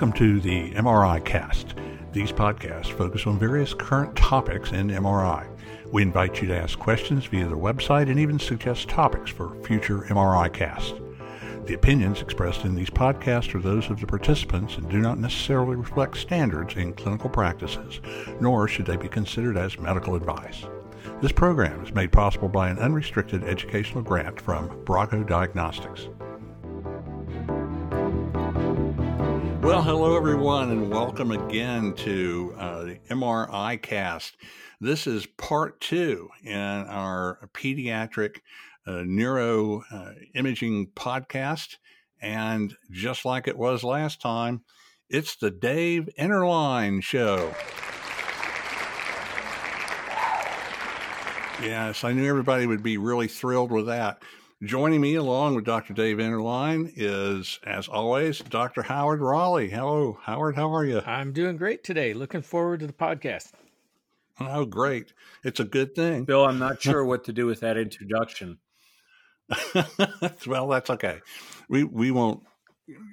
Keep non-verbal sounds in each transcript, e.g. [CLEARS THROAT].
Welcome to the MRI Cast. These podcasts focus on various current topics in MRI. We invite you to ask questions via the website and even suggest topics for future MRI casts. The opinions expressed in these podcasts are those of the participants and do not necessarily reflect standards in clinical practices, nor should they be considered as medical advice. This program is made possible by an unrestricted educational grant from Bracco Diagnostics. Well, hello everyone, and welcome again to uh, the MRI Cast. This is part two in our pediatric uh, neuro uh, imaging podcast, and just like it was last time, it's the Dave Enterline Show. Yes, I knew everybody would be really thrilled with that. Joining me along with Dr. Dave Enterline is, as always, Dr. Howard Rowley. Hello, Howard. How are you? I'm doing great today. Looking forward to the podcast. Oh, great. It's a good thing. Bill, I'm not [LAUGHS] sure what to do with that introduction. [LAUGHS] well, that's okay. We we won't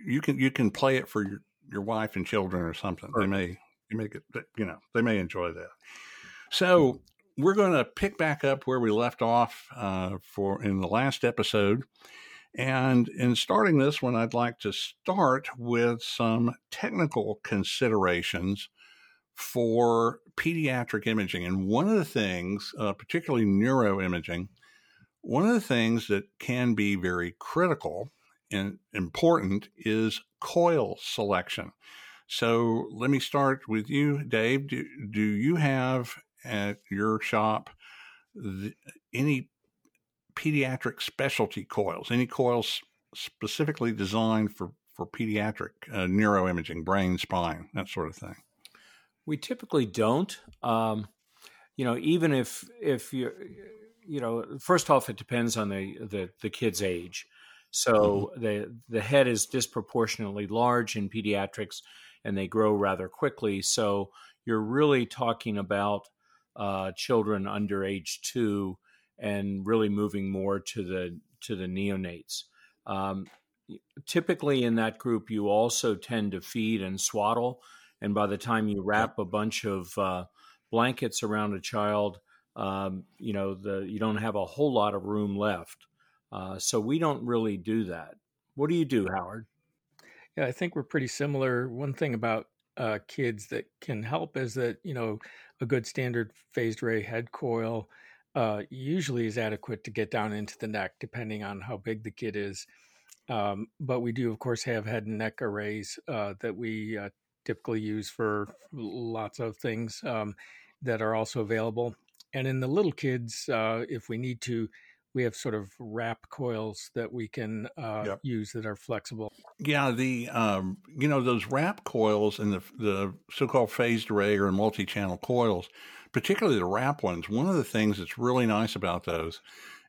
you can you can play it for your, your wife and children or something. They may you make it you know, they may enjoy that. So we're going to pick back up where we left off uh, for in the last episode. And in starting this one, I'd like to start with some technical considerations for pediatric imaging. And one of the things, uh, particularly neuroimaging, one of the things that can be very critical and important is coil selection. So let me start with you, Dave. Do, do you have at your shop the, any pediatric specialty coils, any coils specifically designed for, for pediatric uh, neuroimaging, brain, spine, that sort of thing? We typically don't. Um, you know, even if if you you know, first off, it depends on the the, the kid's age. So mm-hmm. the the head is disproportionately large in pediatrics, and they grow rather quickly. So you're really talking about uh, children under age two and really moving more to the to the neonates. Um, typically, in that group, you also tend to feed and swaddle, and by the time you wrap a bunch of uh, blankets around a child, um, you know the you don't have a whole lot of room left. Uh, so we don't really do that. What do you do, Howard? Yeah, I think we're pretty similar. One thing about uh, kids that can help is that you know a good standard phased array head coil uh, usually is adequate to get down into the neck, depending on how big the kid is. Um, but we do, of course, have head and neck arrays uh, that we uh, typically use for lots of things um, that are also available. And in the little kids, uh, if we need to, we have sort of wrap coils that we can uh, yep. use that are flexible. Yeah, the um, you know those wrap coils and the the so-called phased array or multi-channel coils, particularly the wrap ones. One of the things that's really nice about those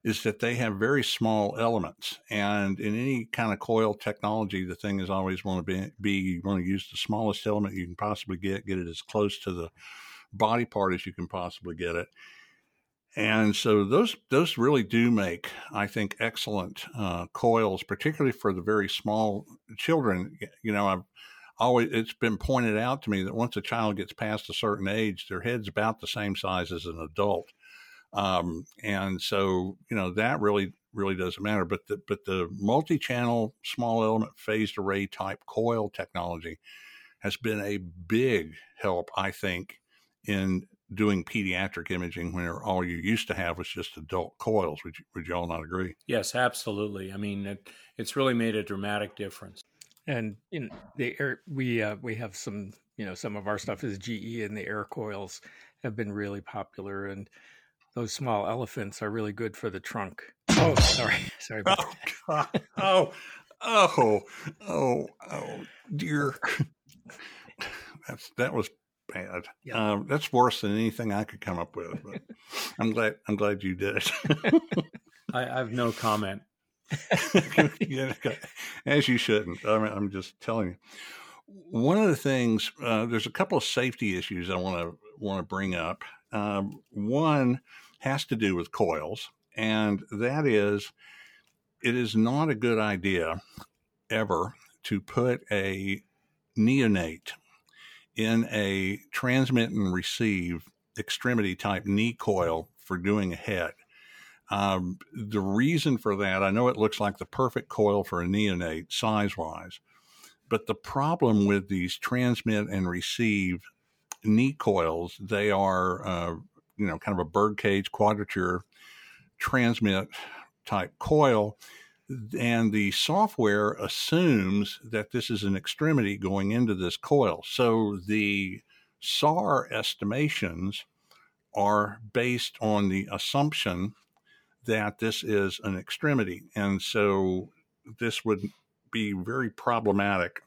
is that they have very small elements, and in any kind of coil technology, the thing is always want to be, be you want to use the smallest element you can possibly get, get it as close to the body part as you can possibly get it and so those those really do make, I think, excellent uh, coils, particularly for the very small children. You know, I've always it's been pointed out to me that once a child gets past a certain age, their head's about the same size as an adult, um, and so you know that really really doesn't matter. But the but the multi-channel small element phased array type coil technology has been a big help, I think, in doing pediatric imaging when all you used to have was just adult coils. Would you, would you all not agree? Yes, absolutely. I mean, it, it's really made a dramatic difference. And in the air, we uh, we have some, you know, some of our stuff is GE, and the air coils have been really popular. And those small elephants are really good for the trunk. Oh, sorry, [LAUGHS] sorry. About oh, oh, oh, oh, oh, dear. [LAUGHS] That's that was bad. Yeah. Um, that's worse than anything I could come up with. But [LAUGHS] I'm glad I'm glad you did it. [LAUGHS] I, I, have no comment. [LAUGHS] As you shouldn't. I mean, I'm just telling you. One of the things uh, there's a couple of safety issues I want to want to bring up. Um, one has to do with coils, and that is, it is not a good idea ever to put a neonate in a transmit and receive extremity type knee coil for doing a head. Um, the reason for that, I know it looks like the perfect coil for a neonate size wise, but the problem with these transmit and receive knee coils, they are, uh, you know, kind of a birdcage quadrature transmit type coil. And the software assumes that this is an extremity going into this coil. So the SAR estimations are based on the assumption that this is an extremity. And so this would be very problematic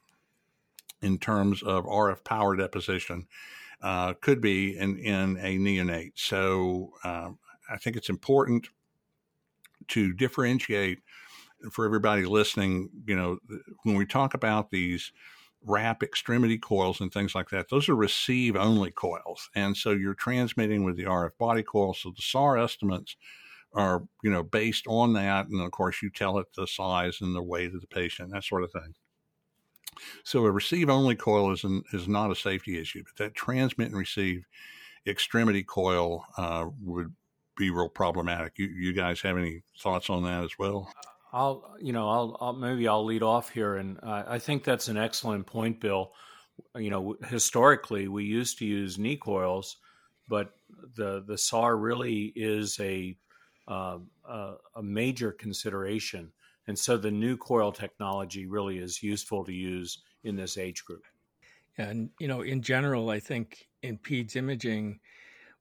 in terms of RF power deposition, uh, could be in, in a neonate. So uh, I think it's important to differentiate for everybody listening. You know, when we talk about these wrap extremity coils and things like that, those are receive only coils. And so you're transmitting with the RF body coil. So the SAR estimates are, you know, based on that. And of course, you tell it the size and the weight of the patient, that sort of thing. So a receive only coil is, an, is not a safety issue, but that transmit and receive extremity coil uh, would be real problematic. You, you guys have any thoughts on that as well? I'll, you know, I'll, I'll maybe I'll lead off here, and uh, I think that's an excellent point, Bill. You know, historically we used to use knee coils, but the the SAR really is a uh, a, a major consideration, and so the new coil technology really is useful to use in this age group. And you know, in general, I think in PEDS imaging,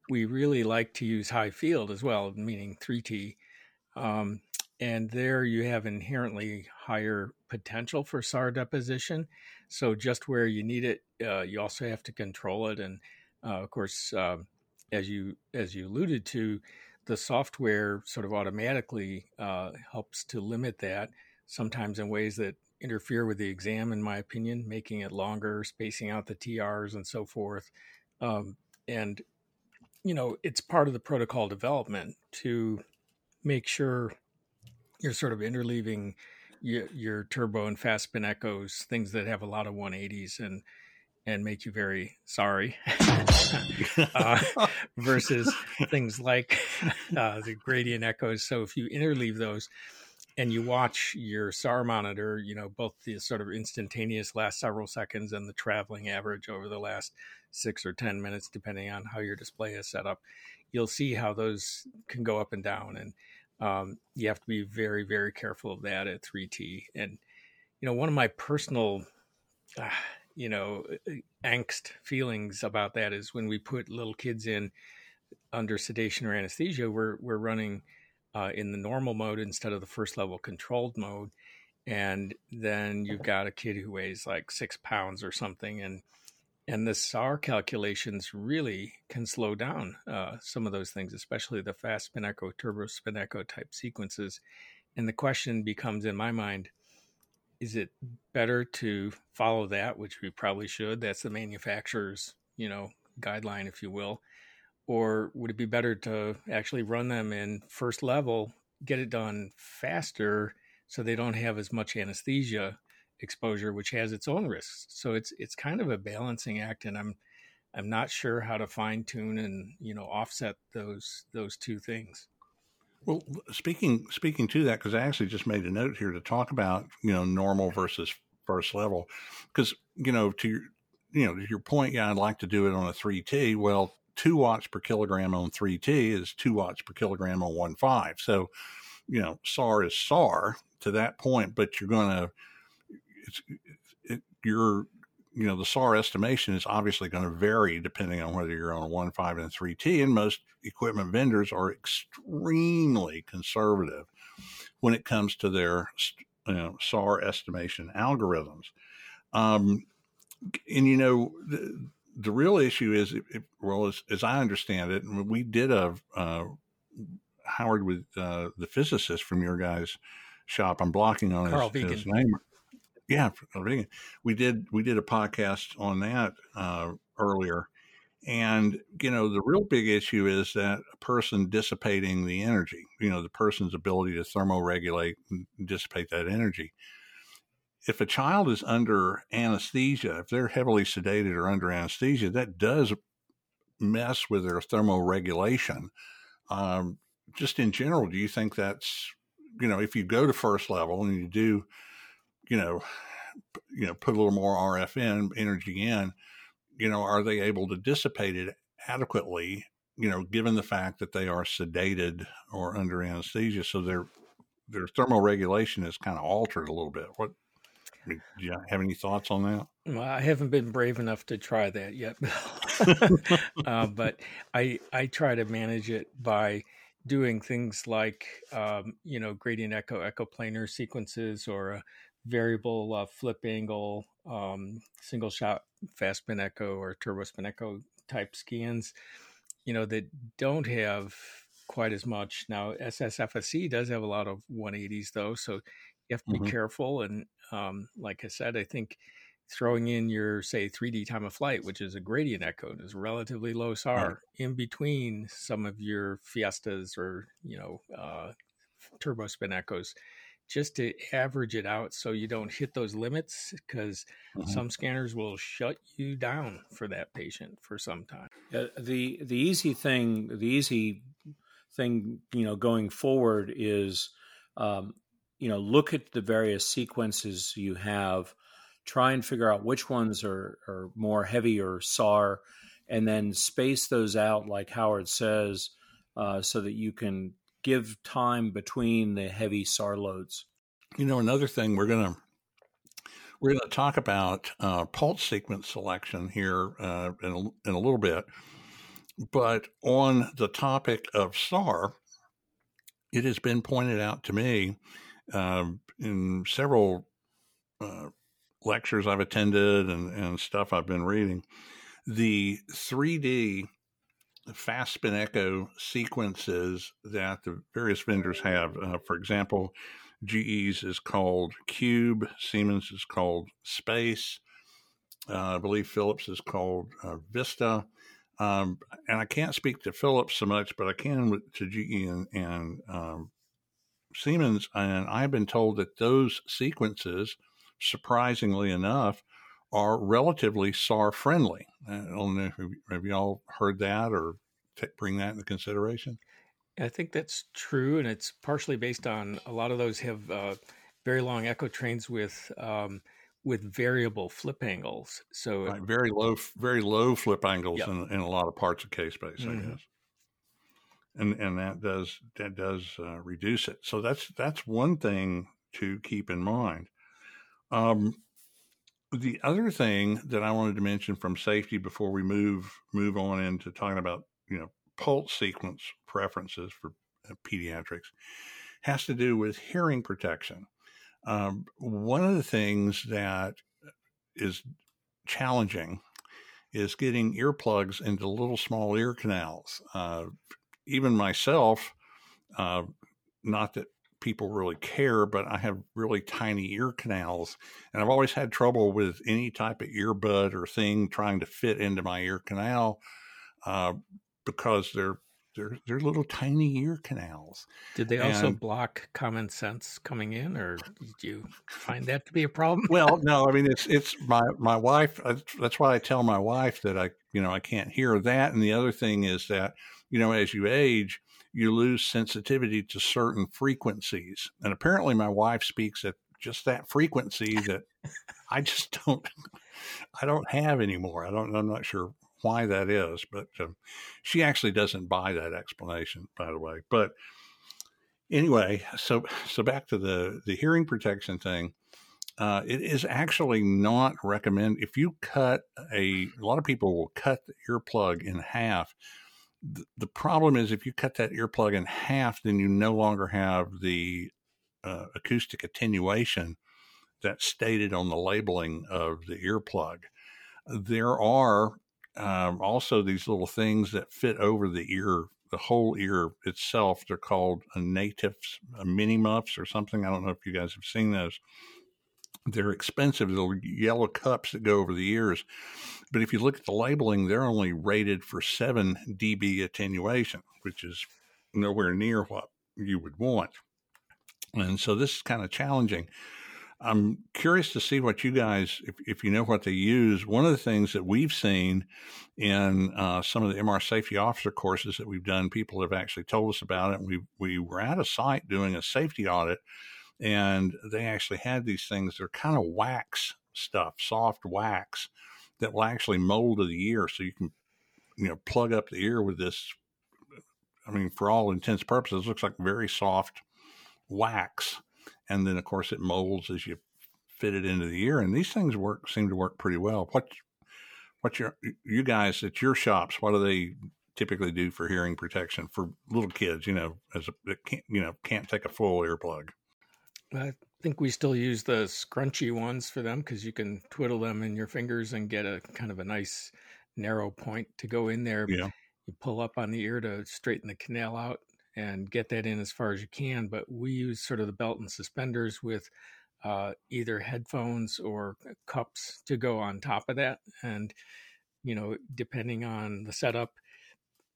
we really like to use high field as well, meaning 3T. Um, and there you have inherently higher potential for SAR deposition. So just where you need it, uh, you also have to control it. And uh, of course, uh, as you as you alluded to, the software sort of automatically uh, helps to limit that. Sometimes in ways that interfere with the exam, in my opinion, making it longer, spacing out the TRs, and so forth. Um, and you know, it's part of the protocol development to make sure you're sort of interleaving your, your turbo and fast spin echoes, things that have a lot of 180s and and make you very sorry, [LAUGHS] uh, [LAUGHS] versus things like uh, the gradient echoes. So if you interleave those and you watch your SAR monitor, you know both the sort of instantaneous last several seconds and the traveling average over the last six or ten minutes, depending on how your display is set up, you'll see how those can go up and down and um, you have to be very, very careful of that at 3T. And, you know, one of my personal, uh, you know, angst feelings about that is when we put little kids in under sedation or anesthesia, we're, we're running uh, in the normal mode instead of the first level controlled mode. And then you've got a kid who weighs like six pounds or something. And and the SAR calculations really can slow down uh, some of those things, especially the fast spin echo, turbo spin echo type sequences. And the question becomes in my mind is it better to follow that, which we probably should? That's the manufacturer's, you know, guideline, if you will. Or would it be better to actually run them in first level, get it done faster so they don't have as much anesthesia exposure, which has its own risks. So it's it's kind of a balancing act, and I'm I'm not sure how to fine tune and you know offset those those two things. Well, speaking speaking to that, because I actually just made a note here to talk about you know normal versus first level, because you know to your you know to your point, yeah, I'd like to do it on a three T. Well, two watts per kilogram on three T is two watts per kilogram on one five. So, you know, SAR is SAR to that point, but you're going to it, your you know the SAR estimation is obviously going to vary depending on whether you're on a one five and three T, and most equipment vendors are extremely conservative when it comes to their you know, SAR estimation algorithms. Um, and you know the, the real issue is, it, well, as, as, I understand it, and we did a uh, Howard with uh, the physicist from your guys' shop. I'm blocking on Carl his, his name. Yeah, we did we did a podcast on that uh, earlier, and you know the real big issue is that a person dissipating the energy. You know the person's ability to thermoregulate and dissipate that energy. if a child is under anesthesia, if they're heavily sedated or under anesthesia, that does mess with their thermoregulation. Um, just in general, do you think that's you know if you go to first level and you do, you know, you know, put a little more RF in energy in, you know, are they able to dissipate it adequately? You know, given the fact that they are sedated or under anesthesia, so their their thermoregulation is kind of altered a little bit. What do you have any thoughts on that? Well, I haven't been brave enough to try that yet, [LAUGHS] uh, but I I try to manage it by doing things like um, you know gradient echo echo planar sequences or a variable uh, flip angle um, single shot fast spin echo or turbo spin echo type scans you know that don't have quite as much now ssfse does have a lot of 180s though so you have to be mm-hmm. careful and um, like i said i think throwing in your say 3D time of flight, which is a gradient echo is relatively low SAR right. in between some of your Fiestas or you know uh, turbo spin echoes, just to average it out so you don't hit those limits because mm-hmm. some scanners will shut you down for that patient for some time. Uh, the the easy thing, the easy thing, you know, going forward is. Um, you know, look at the various sequences you have try and figure out which ones are, are more heavy or SAR, and then space those out, like Howard says, uh, so that you can give time between the heavy SAR loads. You know, another thing we're gonna we're gonna talk about uh, pulse sequence selection here uh, in, a, in a little bit, but on the topic of SAR, it has been pointed out to me um, in several uh, lectures I've attended and, and stuff I've been reading, the 3D fast spin echo sequences that the various vendors have. Uh, for example, GE's is called Cube, Siemens is called Space, uh, I believe Philips is called uh, Vista. Um, and I can't speak to Philips so much, but I can to GE and, and um, Siemens. And I've been told that those sequences surprisingly enough, are relatively SAR friendly. I don't know if have you all heard that or t- bring that into consideration. I think that's true, and it's partially based on a lot of those have uh, very long echo trains with um, with variable flip angles. So right, very low, very low flip angles yep. in, in, a lot of parts of K space, mm-hmm. I guess. And and that does that does uh, reduce it. So that's that's one thing to keep in mind. Um, the other thing that I wanted to mention from safety before we move move on into talking about you know pulse sequence preferences for uh, pediatrics has to do with hearing protection. Um, one of the things that is challenging is getting earplugs into little small ear canals. Uh, even myself, uh, not that people really care, but I have really tiny ear canals, and I've always had trouble with any type of earbud or thing trying to fit into my ear canal uh, because they're they're they're little tiny ear canals. Did they also and, block common sense coming in, or did you find that to be a problem? [LAUGHS] well, no. I mean, it's it's my my wife. That's why I tell my wife that I you know I can't hear that, and the other thing is that you know as you age you lose sensitivity to certain frequencies. And apparently, my wife speaks at just that frequency that I just [LAUGHS] don't, I don't have anymore. I don't, I'm not sure why that is, but um, she actually doesn't buy that explanation, by the way. But anyway, so so back to the the hearing protection thing. Uh, it is actually not recommend if you cut a, a lot of people will cut the earplug in half the problem is if you cut that earplug in half, then you no longer have the uh, acoustic attenuation that's stated on the labeling of the earplug. There are um, also these little things that fit over the ear, the whole ear itself. They're called a Natus, a mini muffs or something. I don't know if you guys have seen those. They're expensive, little yellow cups that go over the ears. But if you look at the labeling, they're only rated for 7 dB attenuation, which is nowhere near what you would want. And so this is kind of challenging. I'm curious to see what you guys, if, if you know what they use. One of the things that we've seen in uh, some of the MR safety officer courses that we've done, people have actually told us about it. We we were at a site doing a safety audit, and they actually had these things. They're kind of wax stuff, soft wax that will actually mold to the ear, so you can you know plug up the ear with this. I mean, for all intents purposes, looks like very soft wax and then of course it molds as you fit it into the ear. And these things work seem to work pretty well. What what your you guys at your shops? What do they typically do for hearing protection for little kids? You know, as a, that can't you know can't take a full earplug. I think we still use the scrunchy ones for them because you can twiddle them in your fingers and get a kind of a nice narrow point to go in there. Yeah. You pull up on the ear to straighten the canal out and get that in as far as you can. But we use sort of the belt and suspenders with uh, either headphones or cups to go on top of that. And, you know, depending on the setup,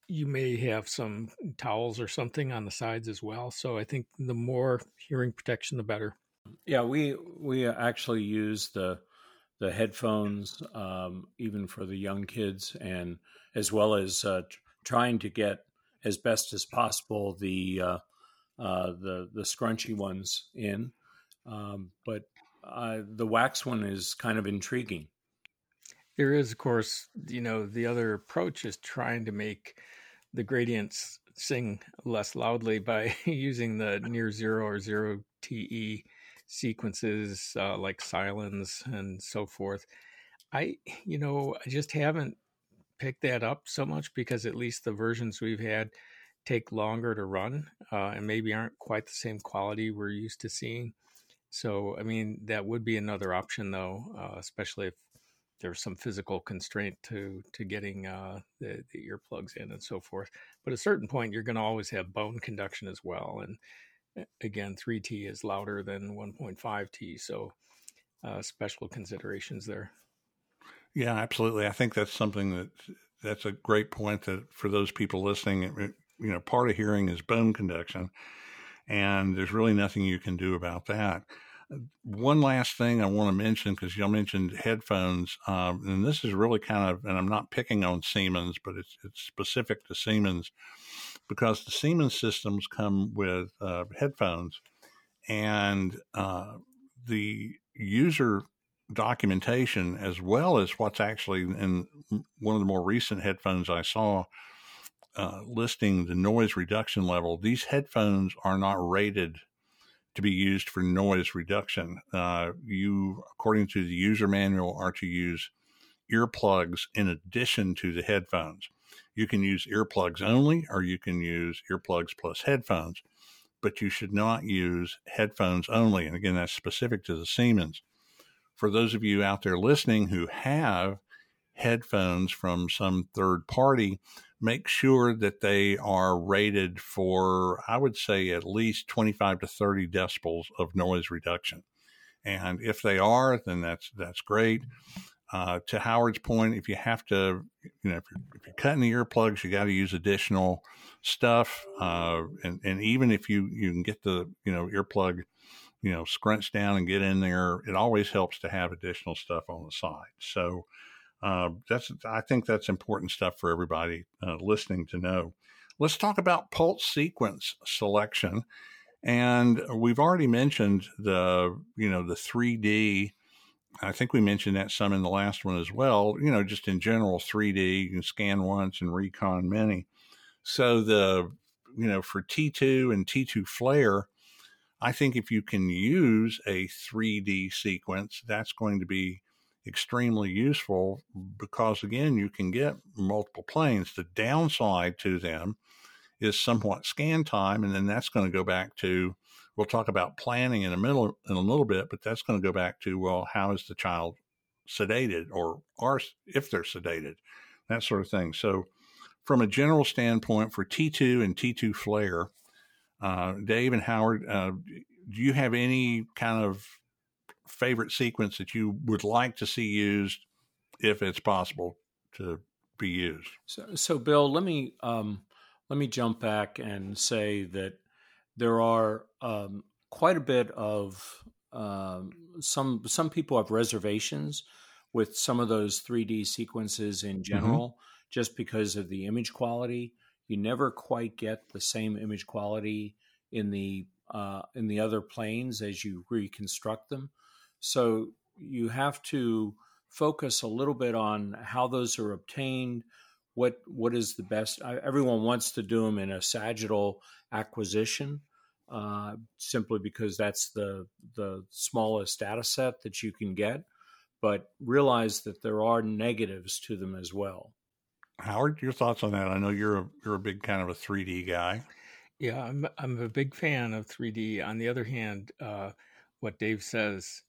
you may have some towels or something on the sides as well. So I think the more hearing protection, the better. Yeah, we we actually use the the headphones um, even for the young kids, and as well as uh, trying to get as best as possible the uh, uh, the the scrunchy ones in, um, but uh, the wax one is kind of intriguing. There is, of course, you know, the other approach is trying to make the gradients sing less loudly by [LAUGHS] using the near zero or zero TE sequences uh, like Silenz and so forth. I, you know, I just haven't picked that up so much because at least the versions we've had take longer to run uh, and maybe aren't quite the same quality we're used to seeing. So, I mean, that would be another option, though, uh, especially if there's some physical constraint to to getting uh, the, the earplugs in and so forth. But at a certain point, you're going to always have bone conduction as well. And again, 3T is louder than 1.5T, so uh, special considerations there. Yeah, absolutely. I think that's something that that's a great point that for those people listening, you know, part of hearing is bone conduction, and there's really nothing you can do about that. One last thing I want to mention because y'all mentioned headphones, um, and this is really kind of, and I'm not picking on Siemens, but it's it's specific to Siemens because the Siemens systems come with uh, headphones, and uh, the user documentation as well as what's actually in one of the more recent headphones I saw uh, listing the noise reduction level. These headphones are not rated to be used for noise reduction. Uh, you, according to the user manual, are to use earplugs in addition to the headphones. You can use earplugs only, or you can use earplugs plus headphones, but you should not use headphones only. And again, that's specific to the Siemens for those of you out there listening who have headphones from some third party, make sure that they are rated for, I would say, at least 25 to 30 decibels of noise reduction. And if they are, then that's that's great. Uh, to Howard's point, if you have to, you know, if you're, if you're cutting the earplugs, you got to use additional stuff. Uh, and, and even if you, you can get the, you know, earplug you know, scrunch down and get in there. It always helps to have additional stuff on the side. So uh, that's I think that's important stuff for everybody uh, listening to know. Let's talk about pulse sequence selection, and we've already mentioned the you know the 3D. I think we mentioned that some in the last one as well. You know, just in general, 3D you can scan once and recon many. So the you know for T2 and T2 flare I think if you can use a 3D sequence, that's going to be extremely useful because, again, you can get multiple planes. The downside to them is somewhat scan time, and then that's going to go back to we'll talk about planning in a middle in a little bit, but that's going to go back to well, how is the child sedated, or are if they're sedated, that sort of thing. So, from a general standpoint, for T2 and T2 flare, uh, Dave and Howard, uh, do you have any kind of favorite sequence that you would like to see used if it's possible to be used? So, so Bill, let me um, let me jump back and say that there are um, quite a bit of um, some some people have reservations with some of those 3D sequences in mm-hmm. general, mm-hmm. just because of the image quality. You never quite get the same image quality in the uh, in the other planes as you reconstruct them. So you have to focus a little bit on how those are obtained. What what is the best? I, everyone wants to do them in a sagittal acquisition, uh, simply because that's the the smallest data set that you can get. But realize that there are negatives to them as well. Howard, your thoughts on that? I know you're a, you're a big kind of a 3D guy. Yeah, I'm I'm a big fan of 3D. On the other hand, uh, what Dave says,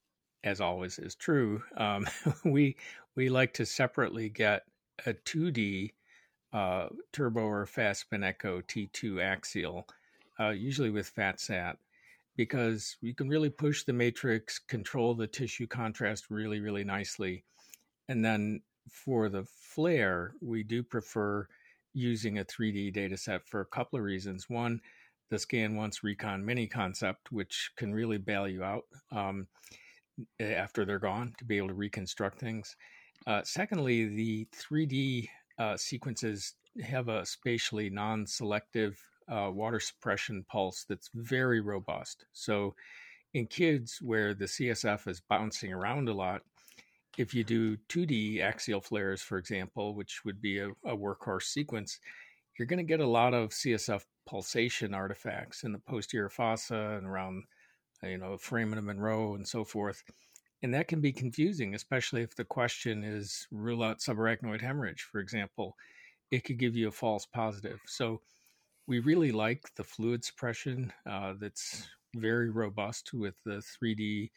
as always, is true. Um, [LAUGHS] we we like to separately get a 2D uh, turbo or fast spin echo T2 axial, uh, usually with FatSat, because you can really push the matrix, control the tissue contrast really, really nicely. And then for the flare, we do prefer using a 3D data set for a couple of reasons. One, the Scan Once Recon Mini concept, which can really bail you out um, after they're gone to be able to reconstruct things. Uh, secondly, the 3D uh, sequences have a spatially non selective uh, water suppression pulse that's very robust. So, in kids where the CSF is bouncing around a lot, if you do 2D axial flares, for example, which would be a, a workhorse sequence, you're going to get a lot of CSF pulsation artifacts in the posterior fossa and around, you know, foramen of Monro and so forth. And that can be confusing, especially if the question is rule out subarachnoid hemorrhage, for example. It could give you a false positive. So we really like the fluid suppression uh, that's very robust with the 3D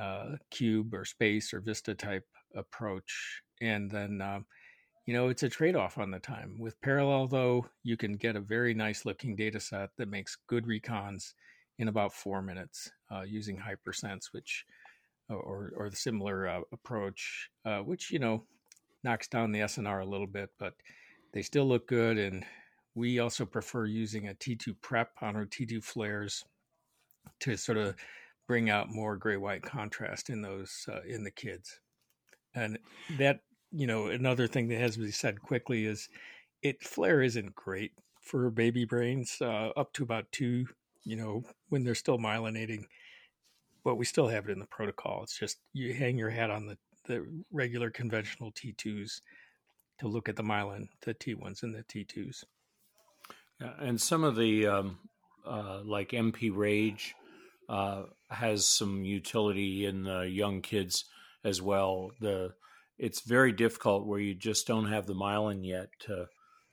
uh, cube or space or vista type approach. And then, um, you know, it's a trade off on the time. With parallel, though, you can get a very nice looking data set that makes good recons in about four minutes uh, using Hypersense, which or or the similar uh, approach, uh, which you know knocks down the SNR a little bit, but they still look good. And we also prefer using a T2 prep on our T2 flares to sort of bring out more gray white contrast in those uh, in the kids and that you know another thing that has to be said quickly is it flare isn't great for baby brains uh, up to about two you know when they're still myelinating but we still have it in the protocol it's just you hang your hat on the the regular conventional t2s to look at the myelin the t1s and the t2s and some of the um, uh, like mp rage uh, has some utility in the young kids as well. The it's very difficult where you just don't have the myelin yet to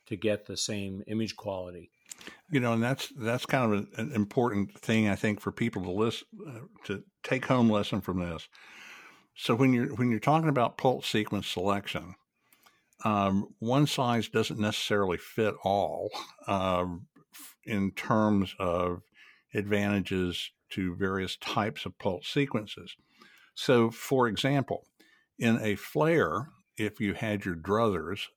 to get the same image quality. You know, and that's that's kind of an important thing I think for people to listen uh, to take home lesson from this. So when you're when you're talking about pulse sequence selection, um, one size doesn't necessarily fit all um, in terms of advantages to various types of pulse sequences. So, for example, in a flare, if you had your druthers,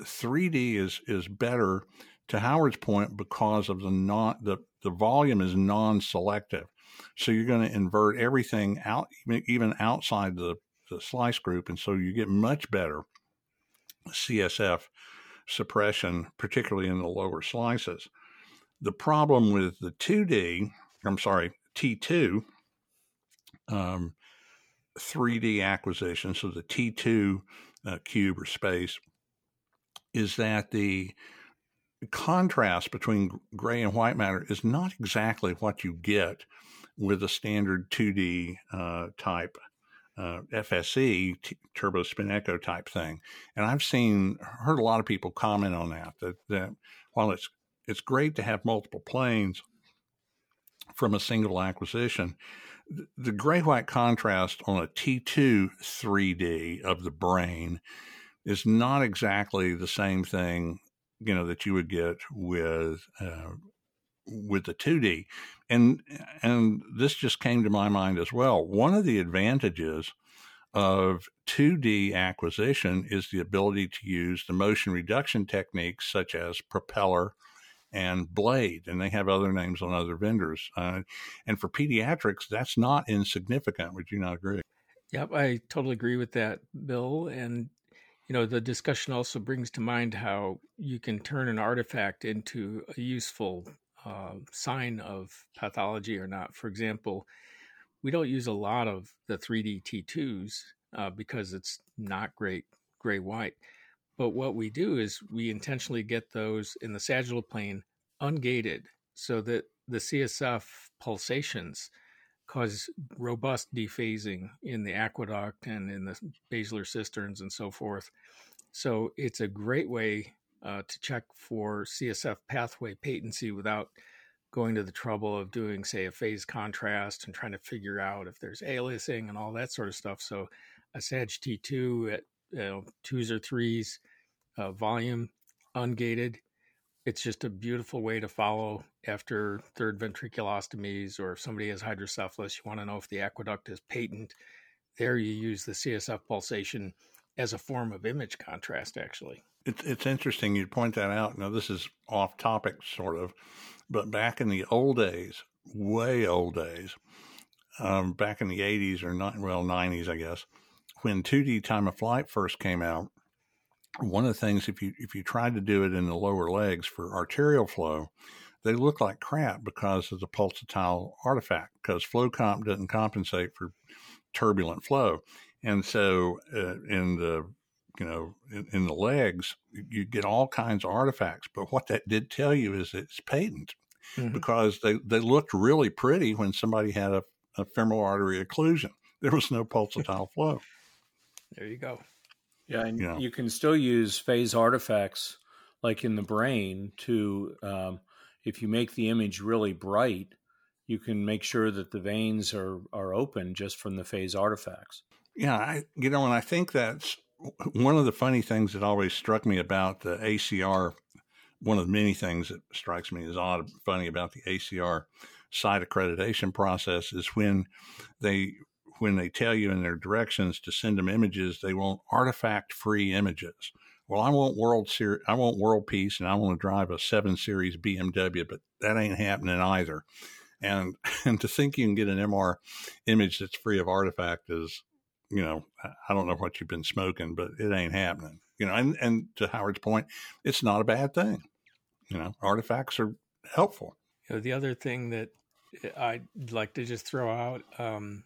3D is is better to Howard's point because of the non the, the volume is non-selective. So you're going to invert everything out even outside the, the slice group and so you get much better CSF suppression particularly in the lower slices. The problem with the 2D, I'm sorry, T2 um, 3D acquisition, so the T2 uh, cube or space, is that the contrast between gray and white matter is not exactly what you get with a standard 2D uh, type uh, FSE t- turbo spin echo type thing. And I've seen heard a lot of people comment on that that that while it's it's great to have multiple planes, from a single acquisition. The gray white contrast on a T2 3D of the brain is not exactly the same thing, you know, that you would get with uh, with the 2D. And and this just came to my mind as well. One of the advantages of 2D acquisition is the ability to use the motion reduction techniques such as propeller and Blade, and they have other names on other vendors. Uh, and for pediatrics, that's not insignificant. Would you not agree? Yep, I totally agree with that, Bill. And you know, the discussion also brings to mind how you can turn an artifact into a useful uh, sign of pathology or not. For example, we don't use a lot of the 3D T2s uh, because it's not great gray white. But what we do is we intentionally get those in the sagittal plane ungated so that the CSF pulsations cause robust dephasing in the aqueduct and in the basilar cisterns and so forth. So it's a great way uh, to check for CSF pathway patency without going to the trouble of doing, say, a phase contrast and trying to figure out if there's aliasing and all that sort of stuff. So a SAG T2 at you know, twos or threes, uh, volume, ungated. It's just a beautiful way to follow after third ventriculostomies, or if somebody has hydrocephalus, you want to know if the aqueduct is patent. There, you use the CSF pulsation as a form of image contrast, actually. It's, it's interesting you point that out. Now, this is off topic, sort of, but back in the old days, way old days, um, back in the 80s or not, well, 90s, I guess, when 2D time of flight first came out, one of the things if you if you tried to do it in the lower legs for arterial flow, they look like crap because of the pulsatile artifact because flow comp doesn't compensate for turbulent flow, and so uh, in the you know in, in, the legs you get all kinds of artifacts. But what that did tell you is it's patent mm-hmm. because they they looked really pretty when somebody had a, a femoral artery occlusion. There was no pulsatile flow. There you go. Yeah, and you, know. you can still use phase artifacts like in the brain to, um, if you make the image really bright, you can make sure that the veins are are open just from the phase artifacts. Yeah, I you know, and I think that's one of the funny things that always struck me about the ACR. One of the many things that strikes me as odd, funny about the ACR site accreditation process is when they when they tell you in their directions to send them images, they want artifact free images. Well, I want world ser- I want world peace, and I want to drive a seven series BMW, but that ain't happening either. And [LAUGHS] and to think you can get an MR image that's free of artifact is, you know, I don't know what you've been smoking, but it ain't happening. You know, and and to Howard's point, it's not a bad thing. You know, artifacts are helpful. You know, the other thing that I'd like to just throw out um,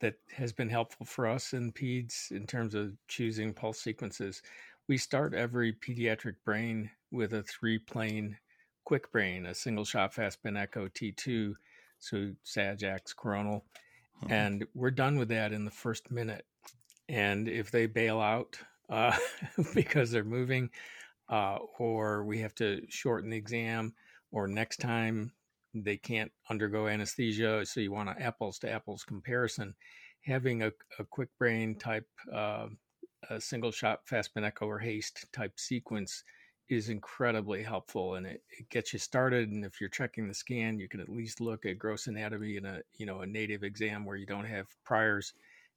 that has been helpful for us in peds in terms of choosing pulse sequences. We start every pediatric brain with a three plane quick brain, a single shot fast spin echo T2, so Sajax coronal. Mm-hmm. And we're done with that in the first minute. And if they bail out uh, [LAUGHS] because they're moving, uh, or we have to shorten the exam, or next time they can't undergo anesthesia, so you want an apples to apples comparison. Having a, a quick brain type, uh, a single shot fast echo or haste type sequence is incredibly helpful and it, it, gets you started and if you're checking the scan you can at least look at gross anatomy in a you know a native exam where you don't have priors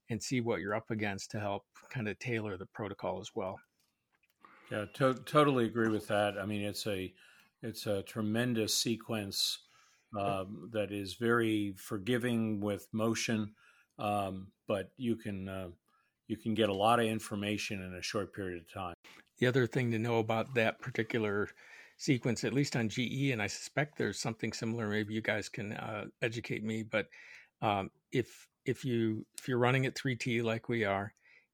and see what you're up against to help kind of tailor the protocol as well yeah to- totally agree with that i mean it's a it's a tremendous sequence um, that is very forgiving with motion, um, but you can uh, you can get a lot of information in a short period of time. The other thing to know about that particular sequence, at least on GE, and I suspect there's something similar. Maybe you guys can uh, educate me, but um, if if you if you're running at 3T like we are,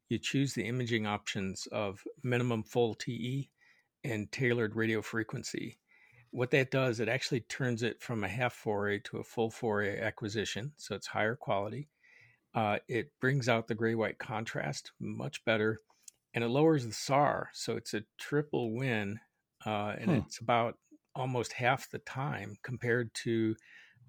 you choose the imaging options of minimum full TE and tailored radio frequency what that does, it actually turns it from a half Fourier to a full Fourier acquisition. So it's higher quality. Uh, it brings out the gray white contrast much better and it lowers the SAR. So it's a triple win. Uh, and hmm. it's about almost half the time compared to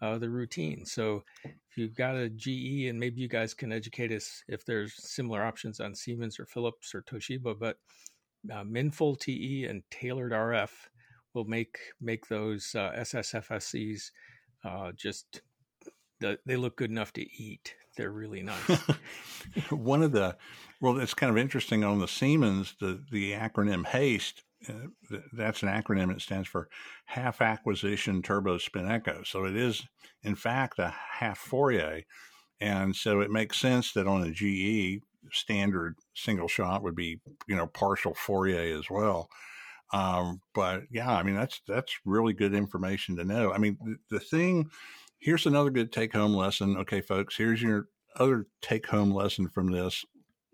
uh, the routine. So if you've got a GE, and maybe you guys can educate us if there's similar options on Siemens or Philips or Toshiba, but uh, Minfull TE and tailored RF will make make those uh, SSFSEs uh, just they look good enough to eat. They're really nice. [LAUGHS] One of the well, it's kind of interesting on the Siemens. The the acronym HASTE uh, that's an acronym. It stands for half acquisition turbo spin echo. So it is, in fact, a half Fourier. And so it makes sense that on a GE, standard single shot would be, you know, partial Fourier as well. Um, but yeah, I mean, that's, that's really good information to know. I mean, the, the thing, here's another good take home lesson. Okay, folks, here's your other take home lesson from this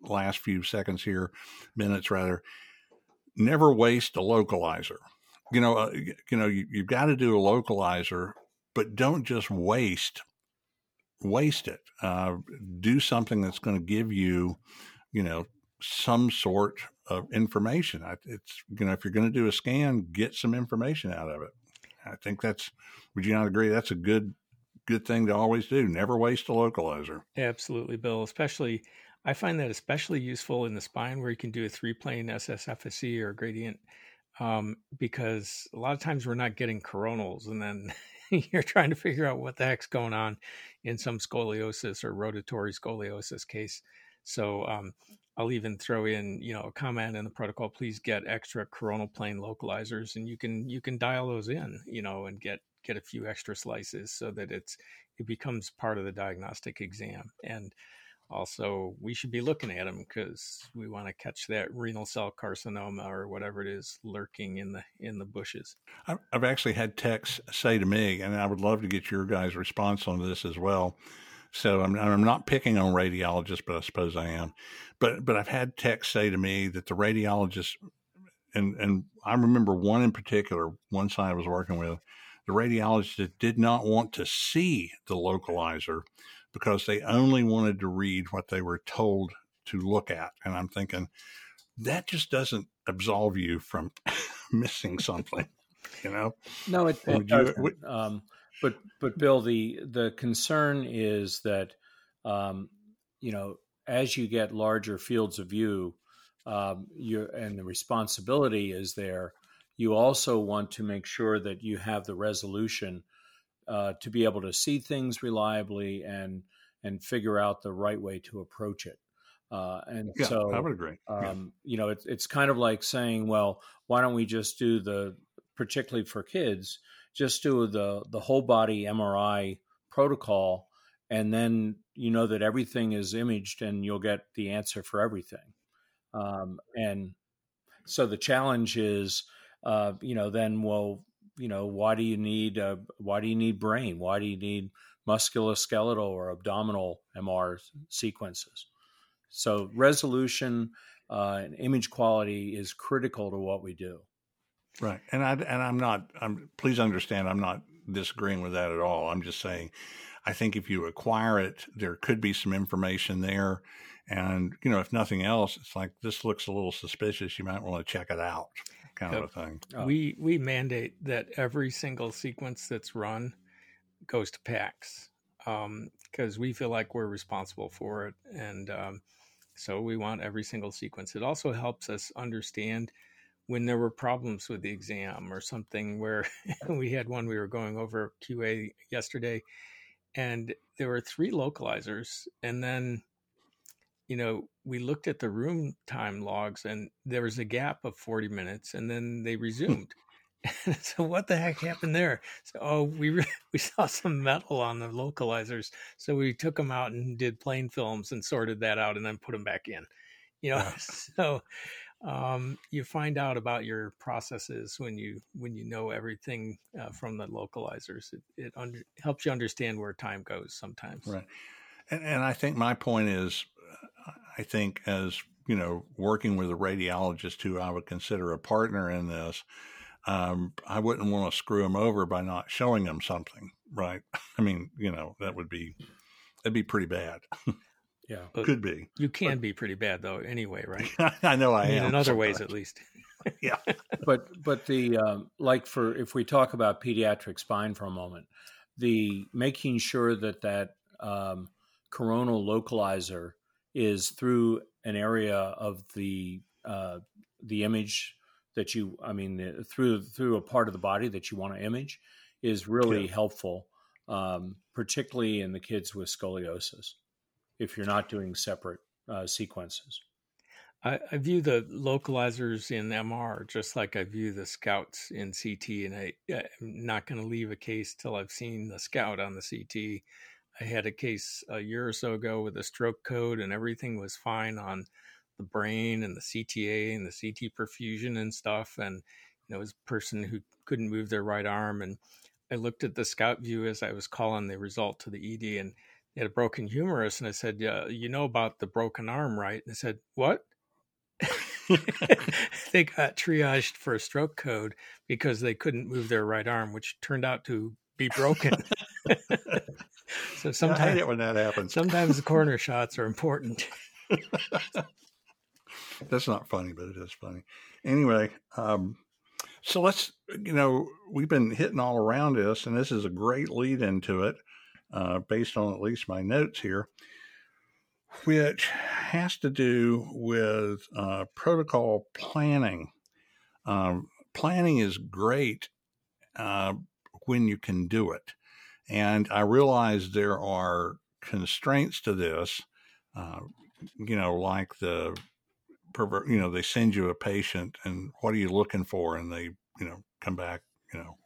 last few seconds here, minutes rather. Never waste a localizer. You know, uh, you know, you, you've got to do a localizer, but don't just waste waste it. Uh, do something that's going to give you, you know, some sort of information. It's you know, if you're going to do a scan, get some information out of it. I think that's. Would you not agree? That's a good good thing to always do. Never waste a localizer. Absolutely, Bill. Especially, I find that especially useful in the spine where you can do a three plane SSFSE or gradient, um, because a lot of times we're not getting coronals, and then [LAUGHS] you're trying to figure out what the heck's going on in some scoliosis or rotatory scoliosis case. So um, I'll even throw in, you know, a comment in the protocol. Please get extra coronal plane localizers, and you can you can dial those in, you know, and get get a few extra slices so that it's it becomes part of the diagnostic exam. And also, we should be looking at them because we want to catch that renal cell carcinoma or whatever it is lurking in the in the bushes. I've actually had techs say to me, and I would love to get your guys' response on this as well. So I'm, I'm not picking on radiologists, but I suppose I am. But but I've had techs say to me that the radiologist, and and I remember one in particular, one side I was working with, the radiologist did not want to see the localizer because they only wanted to read what they were told to look at. And I'm thinking, that just doesn't absolve you from [LAUGHS] missing something, you know? No, it, it doesn't. You, um, but, but Bill, the, the concern is that, um, you know, as you get larger fields of view, um, you and the responsibility is there. You also want to make sure that you have the resolution uh, to be able to see things reliably and and figure out the right way to approach it. Uh, and yeah, so I would agree. Um, yeah. You know, it's it's kind of like saying, well, why don't we just do the particularly for kids, just do the the whole body MRI protocol, and then you know that everything is imaged, and you'll get the answer for everything. Um, and so the challenge is, uh, you know, then well, you know why do you need uh, why do you need brain? Why do you need musculoskeletal or abdominal mr sequences? So resolution uh, and image quality is critical to what we do right and i and i'm not i'm please understand i'm not disagreeing with that at all i'm just saying i think if you acquire it there could be some information there and you know if nothing else it's like this looks a little suspicious you might want to check it out kind of a thing. Oh. We we mandate that every single sequence that's run goes to PACS because um, we feel like we're responsible for it, and um, so we want every single sequence. It also helps us understand when there were problems with the exam or something where [LAUGHS] we had one we were going over QA yesterday, and there were three localizers, and then you know, we looked at the room time logs and there was a gap of 40 minutes and then they hmm. resumed. [LAUGHS] so what the heck happened there? So oh, we re- [LAUGHS] we saw some metal on the localizers, so we took them out and did plain films and sorted that out and then put them back in. You know, so um, you find out about your processes when you when you know everything uh, from the localizers. It, it under, helps you understand where time goes sometimes. Right, and, and I think my point is I think as you know, working with a radiologist who I would consider a partner in this, um, I wouldn't want to screw them over by not showing them something, right? [LAUGHS] I mean, you know, that would be that'd be pretty bad. [LAUGHS] Yeah, could be. You can but, be pretty bad though, anyway, right? [LAUGHS] I know I, I mean, am in other sometimes. ways, at least. [LAUGHS] yeah, but but the um, like for if we talk about pediatric spine for a moment, the making sure that that um, coronal localizer is through an area of the uh, the image that you I mean the, through through a part of the body that you want to image is really yeah. helpful, um, particularly in the kids with scoliosis. If you're not doing separate uh, sequences. I, I, view the localizers in MR just like I view the scouts in CT, and I, I'm not going to leave a case till I've seen the scout on the CT. I had a case a year or so ago with a stroke code, and everything was fine on the brain and the CTA and the CT perfusion and stuff. And you know, it was a person who couldn't move their right arm, and I looked at the scout view as I was calling the result to the ED, and they had a broken humerus, and I said, "Yeah, you know about the broken arm, right?" And I said, "What?" [LAUGHS] they got triaged for a stroke code because they couldn't move their right arm, which turned out to be broken. [LAUGHS] so sometimes I hate it when that happens. sometimes the [LAUGHS] corner shots are important. That's not funny, but it is funny. Anyway, um, so let's you know we've been hitting all around this, and this is a great lead into it, uh, based on at least my notes here which has to do with uh, protocol planning. Um, planning is great uh, when you can do it. And I realize there are constraints to this, uh, you know, like the, you know, they send you a patient and what are you looking for? And they, you know, come back, you know,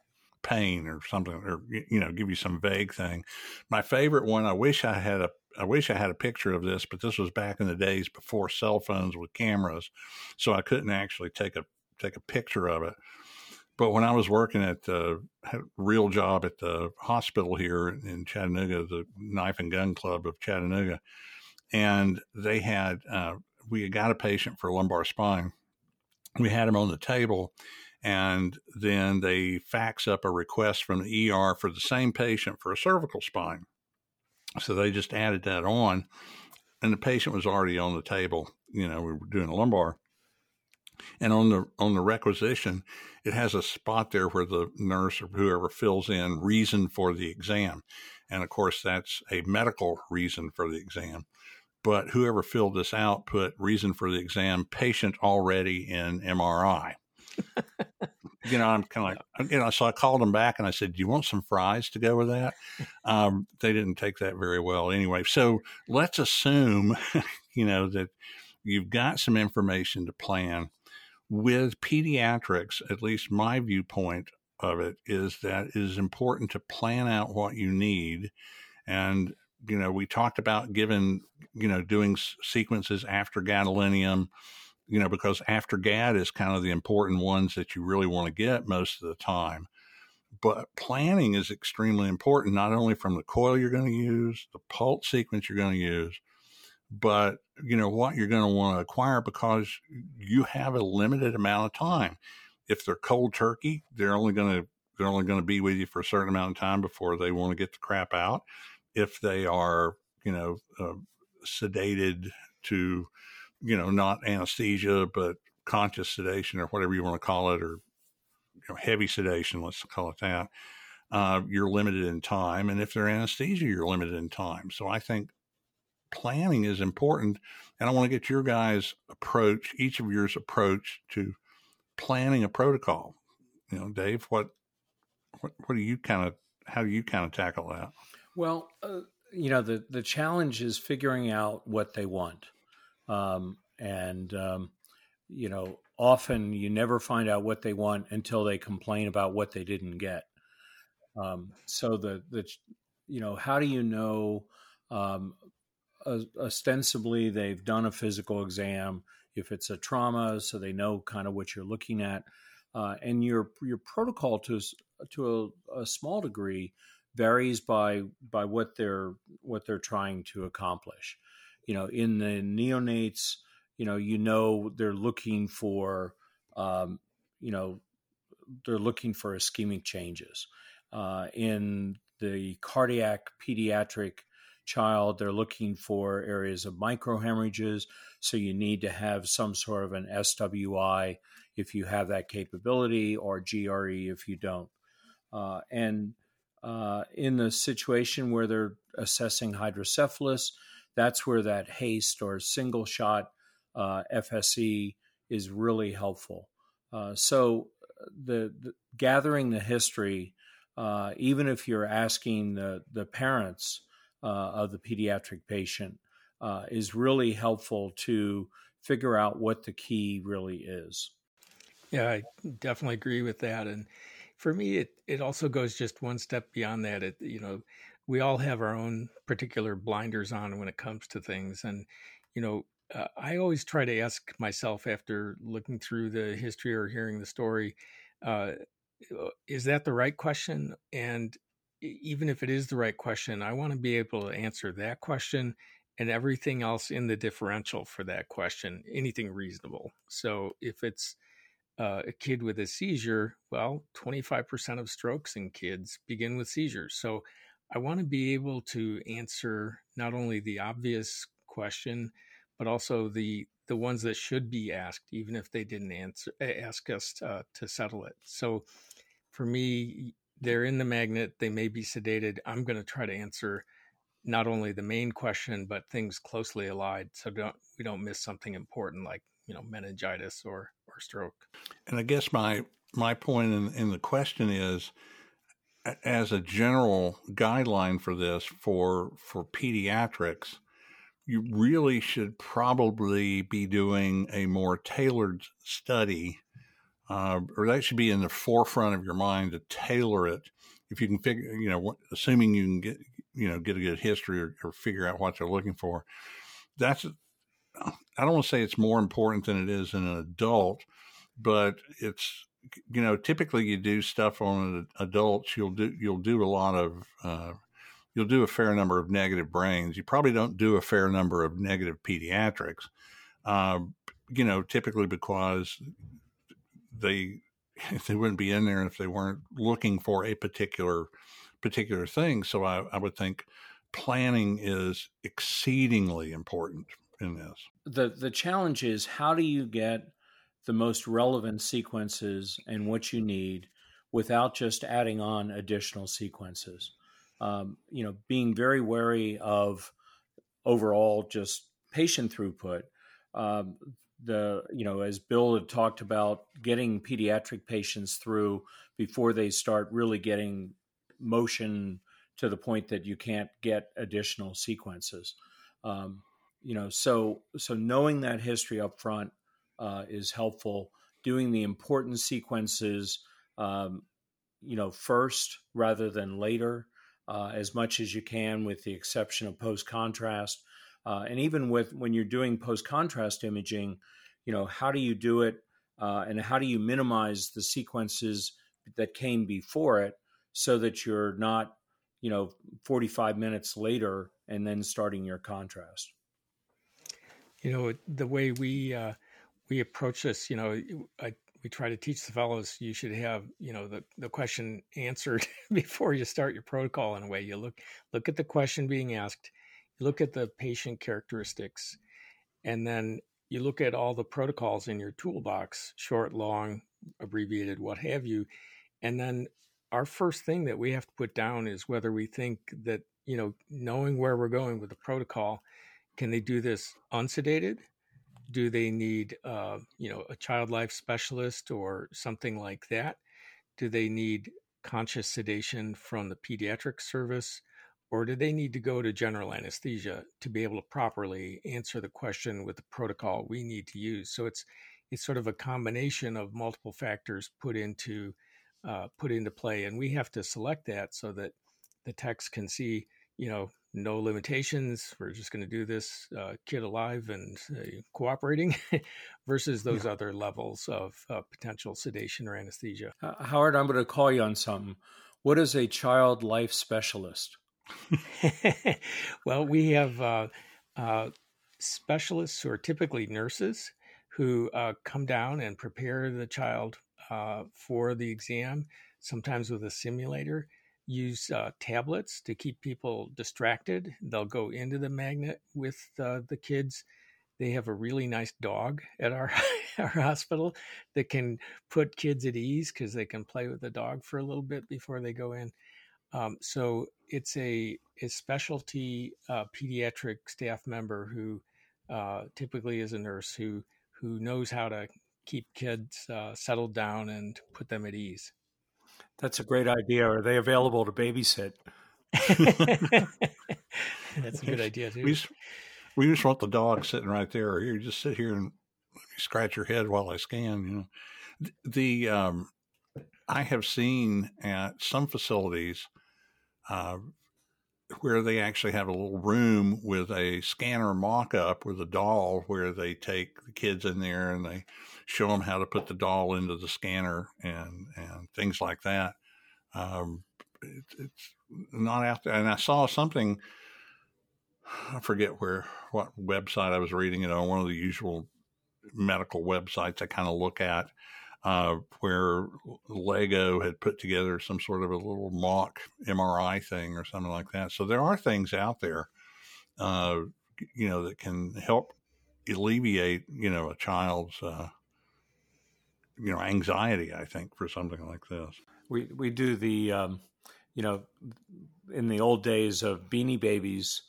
pain or something, or, you know, give you some vague thing. My favorite one, I wish I had a I wish I had a picture of this, but this was back in the days before cell phones with cameras, so I couldn't actually take a take a picture of it. But when I was working at the real job at the hospital here in Chattanooga, the Knife and Gun Club of Chattanooga, and they had uh, we had got a patient for lumbar spine. We had him on the table, and then they fax up a request from the ER for the same patient for a cervical spine. So they just added that on, and the patient was already on the table. You know, we were doing a lumbar, and on the on the requisition, it has a spot there where the nurse or whoever fills in reason for the exam, and of course that's a medical reason for the exam. But whoever filled this out put reason for the exam patient already in MRI. [LAUGHS] you know, I'm kind of like, you know, so I called them back and I said, Do you want some fries to go with that? Um, they didn't take that very well anyway. So let's assume, [LAUGHS] you know, that you've got some information to plan. With pediatrics, at least my viewpoint of it is that it is important to plan out what you need. And, you know, we talked about giving, you know, doing sequences after gadolinium you know, because after GAD is kind of the important ones that you really want to get most of the time. But planning is extremely important, not only from the coil you're going to use, the pulse sequence you're going to use, but you know what you're going to want to acquire because you have a limited amount of time. If they're cold turkey, they're only going to they're only going to be with you for a certain amount of time before they want to get the crap out. If they are, you know, uh, sedated to you know, not anesthesia, but conscious sedation or whatever you want to call it, or you know, heavy sedation, let's call it that, uh, you're limited in time. And if they're anesthesia, you're limited in time. So I think planning is important. And I want to get your guys' approach, each of yours approach to planning a protocol. You know, Dave, what, what, what do you kind of, how do you kind of tackle that? Well, uh, you know, the, the challenge is figuring out what they want. Um, and, um, you know, often you never find out what they want until they complain about what they didn't get. Um, so the, the, you know, how do you know, um, ostensibly they've done a physical exam if it's a trauma, so they know kind of what you're looking at. Uh, and your your protocol to to a, a, small degree varies by by what they're what they're trying to accomplish you know, in the neonates, you know, you know they're looking for, um, you know, they're looking for ischemic changes. Uh, in the cardiac pediatric child, they're looking for areas of microhemorrhages. So you need to have some sort of an SWI if you have that capability, or GRE if you don't. Uh, and uh, in the situation where they're assessing hydrocephalus, that's where that haste or single shot uh, FSE is really helpful. Uh, so uh, the, the, gathering the history, uh, even if you're asking the the parents uh, of the pediatric patient, uh, is really helpful to figure out what the key really is. Yeah, I definitely agree with that. And for me, it, it also goes just one step beyond that. It, you know, we all have our own particular blinders on when it comes to things. And, you know, uh, I always try to ask myself after looking through the history or hearing the story, uh, uh is that the right question? And even if it is the right question, I want to be able to answer that question and everything else in the differential for that question, anything reasonable. So if it's uh, a kid with a seizure, well, 25% of strokes in kids begin with seizures. So I want to be able to answer not only the obvious question, but also the the ones that should be asked, even if they didn't answer ask us uh, to settle it. So for me, they're in the magnet. They may be sedated. I'm going to try to answer not only the main question, but things closely allied, so don't we don't miss something important like you know meningitis or or stroke. And I guess my my point in, in the question is as a general guideline for this for for pediatrics you really should probably be doing a more tailored study uh, or that should be in the forefront of your mind to tailor it. If you can figure you know assuming you can get you know get a good history or, or figure out what they're looking for that's i don't want to say it's more important than it is in an adult but it's you know, typically you do stuff on adults. You'll do you'll do a lot of uh, you'll do a fair number of negative brains. You probably don't do a fair number of negative pediatrics. Uh, you know, typically because they [LAUGHS] they wouldn't be in there if they weren't looking for a particular particular thing. So I, I would think planning is exceedingly important in this. The the challenge is how do you get the most relevant sequences and what you need without just adding on additional sequences. Um, you know, being very wary of overall just patient throughput. Um, the you know, as Bill had talked about, getting pediatric patients through before they start really getting motion to the point that you can't get additional sequences. Um, you know, so so knowing that history up front uh, is helpful. Doing the important sequences, um, you know, first rather than later, uh, as much as you can, with the exception of post contrast. Uh, and even with when you're doing post contrast imaging, you know, how do you do it, uh, and how do you minimize the sequences that came before it, so that you're not, you know, 45 minutes later and then starting your contrast. You know, the way we uh, we approach this, you know, I, we try to teach the fellows you should have, you know, the, the question answered [LAUGHS] before you start your protocol in a way. You look look at the question being asked, you look at the patient characteristics, and then you look at all the protocols in your toolbox, short, long, abbreviated, what have you. And then our first thing that we have to put down is whether we think that, you know, knowing where we're going with the protocol, can they do this unsedated? Do they need uh, you know a child life specialist or something like that? Do they need conscious sedation from the pediatric service or do they need to go to general anesthesia to be able to properly answer the question with the protocol we need to use? So it's it's sort of a combination of multiple factors put into uh, put into play and we have to select that so that the text can see you know no limitations. We're just going to do this uh, kid alive and uh, cooperating [LAUGHS] versus those yeah. other levels of uh, potential sedation or anesthesia. Howard, I'm going to call you on something. What is a child life specialist? [LAUGHS] well, we have uh, uh, specialists who are typically nurses who uh, come down and prepare the child for the exam, sometimes with a simulator use uh, tablets to keep people distracted. They'll go into the magnet with uh, the kids. They have a really nice dog at our [LAUGHS] our hospital that can put kids at ease because they can play with the dog for a little bit before they go in. Um, so it's a, a specialty uh, pediatric staff member who uh, typically is a nurse who who knows how to keep kids uh, settled down and put them at ease. That's a great idea. Are they available to babysit? [LAUGHS] That's a good idea too. We, we just want the dog sitting right there. Or you just sit here and scratch your head while I scan. You know, the um, I have seen at some facilities uh, where they actually have a little room with a scanner mock up with a doll where they take the kids in there and they show them how to put the doll into the scanner and, and things like that. Um, it, it's not out there. And I saw something, I forget where, what website I was reading it on, one of the usual medical websites I kind of look at uh, where Lego had put together some sort of a little mock MRI thing or something like that. So there are things out there, uh, you know, that can help alleviate, you know, a child's, uh, you know, anxiety. I think for something like this. We we do the, um, you know, in the old days of Beanie Babies,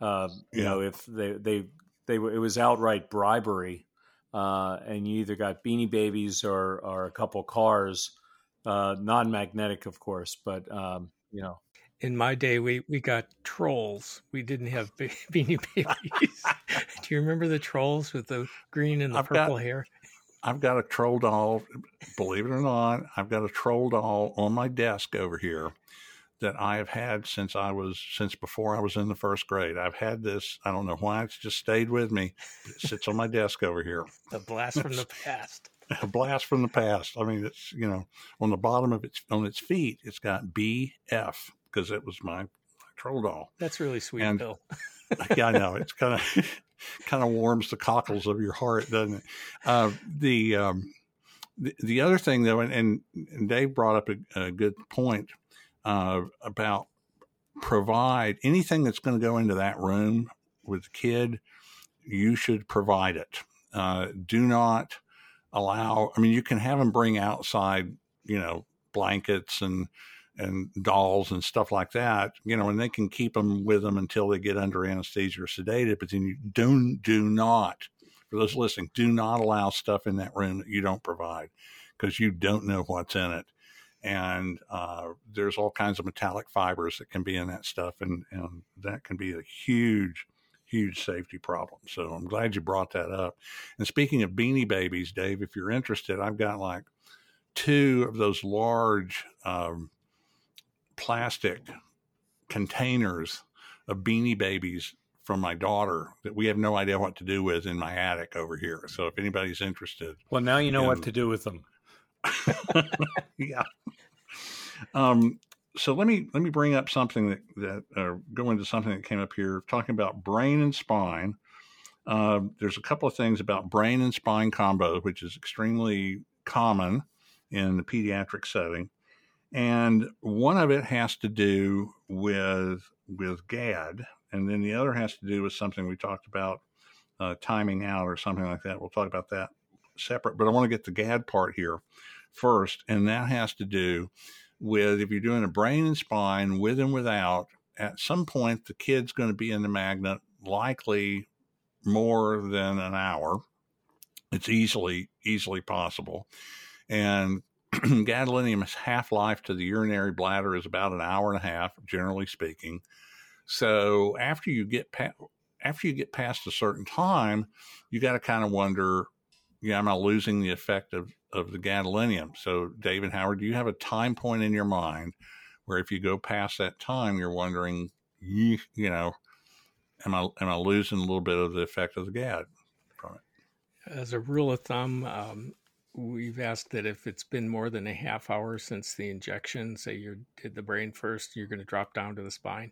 uh, you know, if they they they it was outright bribery uh, and you either got Beanie Babies or or a couple cars, uh, non-magnetic, of course, but um, you know. In my day, we, we got trolls. We didn't have be- [LAUGHS] Beanie Babies. [LAUGHS] Do you remember the trolls with the green and the I've purple got, hair? I've got a troll doll. Believe it or not, I've got a troll doll on my desk over here that I have had since I was since before I was in the first grade. I've had this. I don't know why it's just stayed with me. It sits on my desk over here. [LAUGHS] A blast from the [LAUGHS] past. A blast from the past. I mean, it's you know on the bottom of its on its feet, it's got BF because it was my, my troll doll. That's really sweet, and, Bill. [LAUGHS] yeah, I know. It's kind of kind of warms the cockles of your heart, doesn't it? Uh, the um, the, the other thing though, and, and Dave brought up a, a good point uh, about provide anything that's going to go into that room with the kid, you should provide it. Uh, do not allow, I mean, you can have them bring outside, you know, blankets and, and dolls and stuff like that, you know, and they can keep them with them until they get under anesthesia or sedated. But then you do, do not, for those listening, do not allow stuff in that room that you don't provide because you don't know what's in it and uh, there's all kinds of metallic fibers that can be in that stuff, and, and that can be a huge, huge safety problem. So I'm glad you brought that up. And speaking of beanie babies, Dave, if you're interested, I've got like two of those large um, plastic containers of beanie babies from my daughter that we have no idea what to do with in my attic over here. So if anybody's interested, well, now you know in, what to do with them. [LAUGHS] yeah. Um, so let me let me bring up something that that uh, go into something that came up here talking about brain and spine. Uh, there's a couple of things about brain and spine combo, which is extremely common in the pediatric setting, and one of it has to do with with GAD, and then the other has to do with something we talked about, uh, timing out or something like that. We'll talk about that separate, but I want to get the GAD part here first, and that has to do with if you're doing a brain and spine with and without, at some point the kid's going to be in the magnet likely more than an hour. It's easily easily possible, and [CLEARS THROAT] gadolinium's half life to the urinary bladder is about an hour and a half, generally speaking. So after you get past, after you get past a certain time, you got to kind of wonder, yeah, am I losing the effect of of the gadolinium. So, David Howard, do you have a time point in your mind where if you go past that time, you're wondering, you, you know, am I am I losing a little bit of the effect of the GAD from it? As a rule of thumb, um, we've asked that if it's been more than a half hour since the injection, say you did the brain first, you're going to drop down to the spine,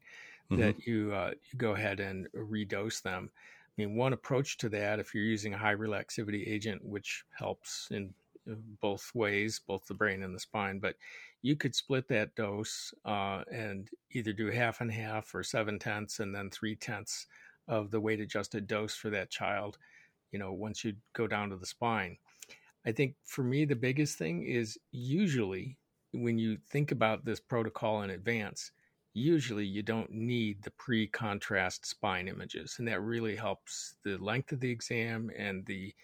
mm-hmm. that you uh, you go ahead and redose them. I mean, one approach to that, if you're using a high relaxivity agent, which helps in both ways, both the brain and the spine. But you could split that dose uh, and either do half and half or seven tenths and then three tenths of the weight adjusted dose for that child, you know, once you go down to the spine. I think for me, the biggest thing is usually when you think about this protocol in advance, usually you don't need the pre contrast spine images. And that really helps the length of the exam and the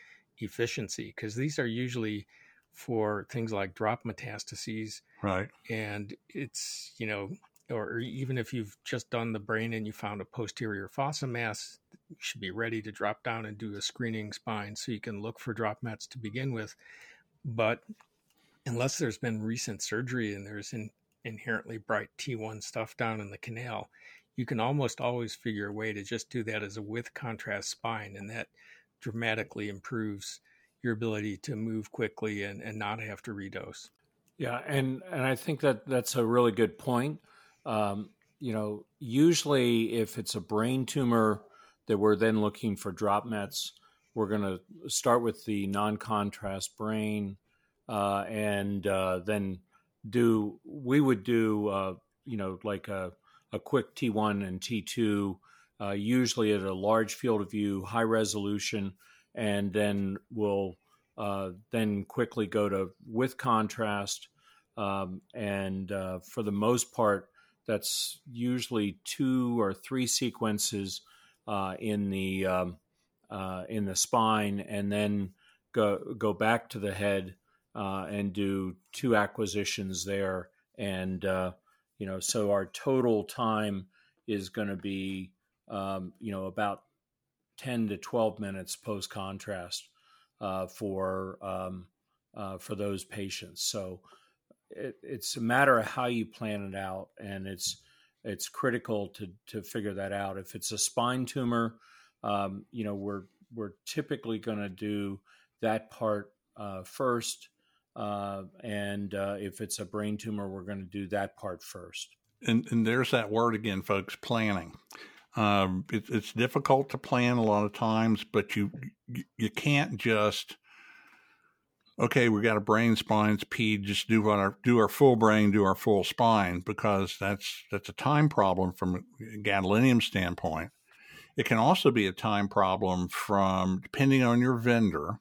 efficiency because these are usually for things like drop metastases. Right. And it's, you know, or even if you've just done the brain and you found a posterior fossa mass, you should be ready to drop down and do a screening spine so you can look for drop mets to begin with. But unless there's been recent surgery and there's in, inherently bright T1 stuff down in the canal, you can almost always figure a way to just do that as a with contrast spine, and that dramatically improves your ability to move quickly and, and not have to redose. Yeah, and and I think that that's a really good point. Um, you know, usually if it's a brain tumor that we're then looking for drop mets, we're going to start with the non-contrast brain, uh, and uh, then do we would do uh, you know like a a quick T1 and T2, uh, usually at a large field of view, high resolution, and then we'll uh, then quickly go to with contrast. Um, and uh, for the most part, that's usually two or three sequences uh, in the um, uh, in the spine, and then go go back to the head uh, and do two acquisitions there, and you know, so our total time is going to be um, you know about 10 to 12 minutes post contrast uh, for um, uh, for those patients. So it, it's a matter of how you plan it out, and it's it's critical to to figure that out. If it's a spine tumor, um, you know we're we're typically going to do that part uh, first, uh, and uh, if it's a brain tumor, we're going to do that part first. And, and there's that word again, folks planning. Um, it, it's difficult to plan a lot of times, but you you can't just okay, we got a brain spine, it's ped, just do our do our full brain, do our full spine, because that's that's a time problem from a gadolinium standpoint. It can also be a time problem from depending on your vendor,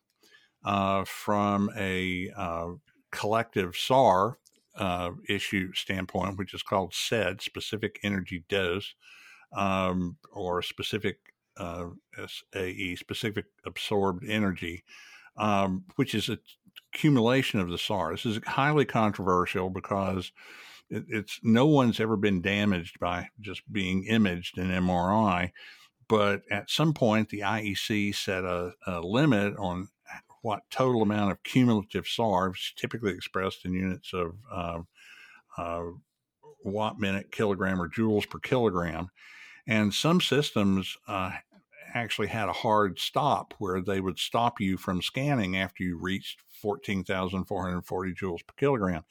uh, from a uh, collective SAR uh, issue standpoint, which is called SED, specific energy dose, um, or specific uh, SAE, specific absorbed energy, um, which is a accumulation of the SAR. This is highly controversial because it, it's no one's ever been damaged by just being imaged in MRI. But at some point, the IEC set a, a limit on what total amount of cumulative SAR, which is typically expressed in units of uh, uh, watt minute, kilogram, or joules per kilogram. And some systems uh, actually had a hard stop where they would stop you from scanning after you reached 14,440 joules per kilogram.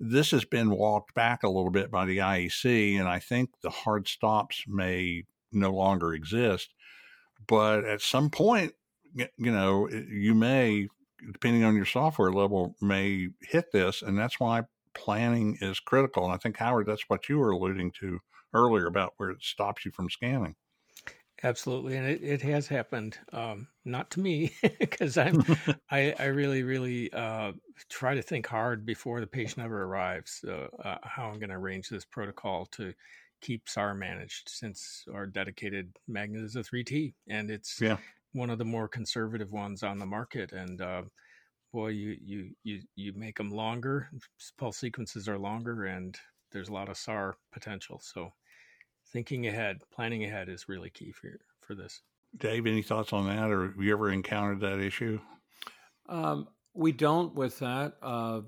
This has been walked back a little bit by the IEC, and I think the hard stops may no longer exist. But at some point, you know, you may, depending on your software level, may hit this, and that's why planning is critical. And I think Howard, that's what you were alluding to earlier about where it stops you from scanning. Absolutely, and it, it has happened. Um, not to me, [LAUGHS] because I'm [LAUGHS] I, I really really uh, try to think hard before the patient ever arrives. Uh, how I'm going to arrange this protocol to keep SAR managed, since our dedicated magnet is a 3T, and it's yeah one of the more conservative ones on the market. And uh, boy, you you you you make them longer. Pulse sequences are longer, and there's a lot of SAR potential. So thinking ahead, planning ahead is really key for for this. Dave, any thoughts on that, or have you ever encountered that issue? Um, we don't with that. Uh,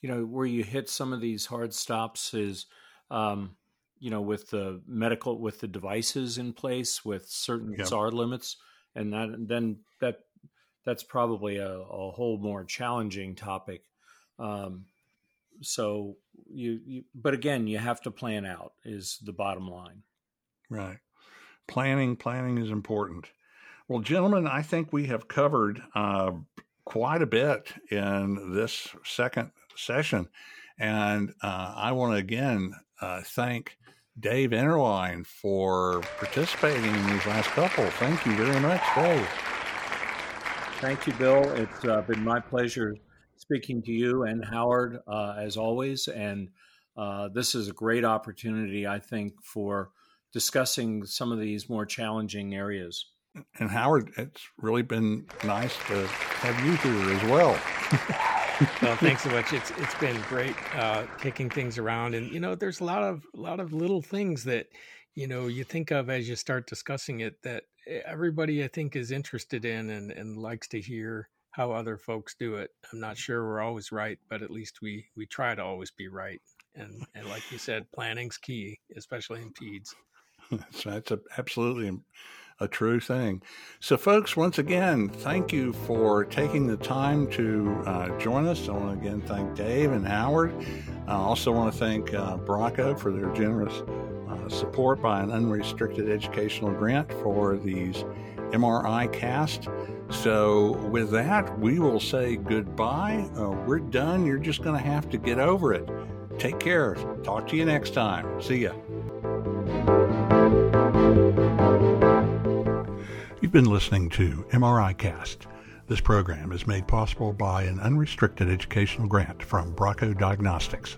you know, where you hit some of these hard stops is, um, you know, with the medical, with the devices in place, with certain yep. SAR limits and that then that that's probably a, a whole more challenging topic. Um, so you, you, but again, you have to plan out is the bottom line. Right. Planning, planning is important. Well, gentlemen, I think we have covered uh, quite a bit in this second session. And uh, I want to again uh, thank Dave Enterline for participating in these last couple. Thank you very much, Dave. Thank you, Bill. It's uh, been my pleasure speaking to you and Howard uh, as always. And uh, this is a great opportunity, I think, for discussing some of these more challenging areas. And Howard, it's really been nice to have you here as well. [LAUGHS] well, thanks so much. It's it's been great uh, kicking things around, and you know, there's a lot of a lot of little things that you know, you think of as you start discussing it that everybody I think is interested in and, and likes to hear how other folks do it. I'm not sure we're always right, but at least we we try to always be right. And and like you said, planning's key, especially in peds. that's, a, absolutely a true thing. So, folks, once again, thank you for taking the time to uh, join us. I want to again thank Dave and Howard. I also want to thank uh, Bracco for their generous uh, support by an unrestricted educational grant for these MRI cast. So, with that, we will say goodbye. Uh, we're done. You're just going to have to get over it. Take care. Talk to you next time. See ya. You've been listening to MRI Cast. This program is made possible by an unrestricted educational grant from Bracco Diagnostics.